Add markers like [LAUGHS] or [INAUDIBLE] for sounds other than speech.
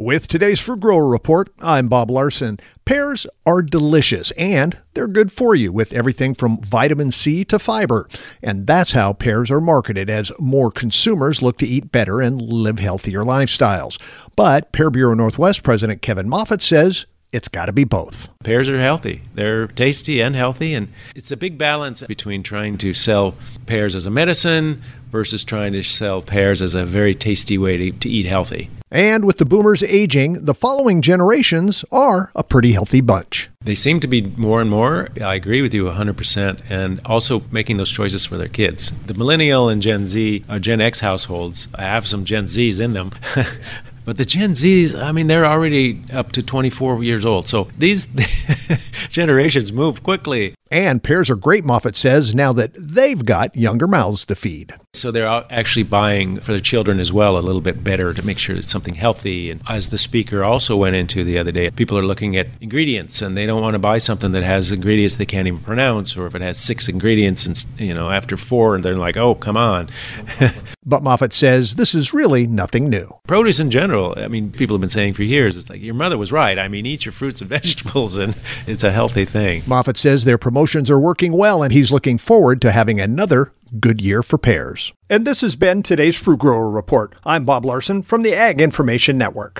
With today's Fruit Grower Report, I'm Bob Larson. Pears are delicious and they're good for you with everything from vitamin C to fiber. And that's how pears are marketed as more consumers look to eat better and live healthier lifestyles. But Pear Bureau Northwest President Kevin Moffitt says it's got to be both. Pears are healthy. They're tasty and healthy, and it's a big balance between trying to sell pears as a medicine versus trying to sell pears as a very tasty way to, to eat healthy. And with the boomers aging, the following generations are a pretty healthy bunch. They seem to be more and more, I agree with you 100%, and also making those choices for their kids. The millennial and Gen Z, or uh, Gen X households, I have some Gen Zs in them. [LAUGHS] But the Gen Zs, I mean, they're already up to 24 years old. So these [LAUGHS] generations move quickly. And pears are great, Moffitt says, now that they've got younger mouths to feed. So they're actually buying for the children as well a little bit better to make sure it's something healthy. And as the speaker also went into the other day, people are looking at ingredients and they don't want to buy something that has ingredients they can't even pronounce, or if it has six ingredients and you know after four, and they're like, oh, come on. [LAUGHS] but Moffitt says this is really nothing new. Produce in general, I mean, people have been saying for years, it's like your mother was right. I mean, eat your fruits and [LAUGHS] vegetables, and it's a healthy thing. Moffitt says their promotions are working well, and he's looking forward to having another good year for pears. And this has been today's Fruit Grower Report. I'm Bob Larson from the Ag Information Network.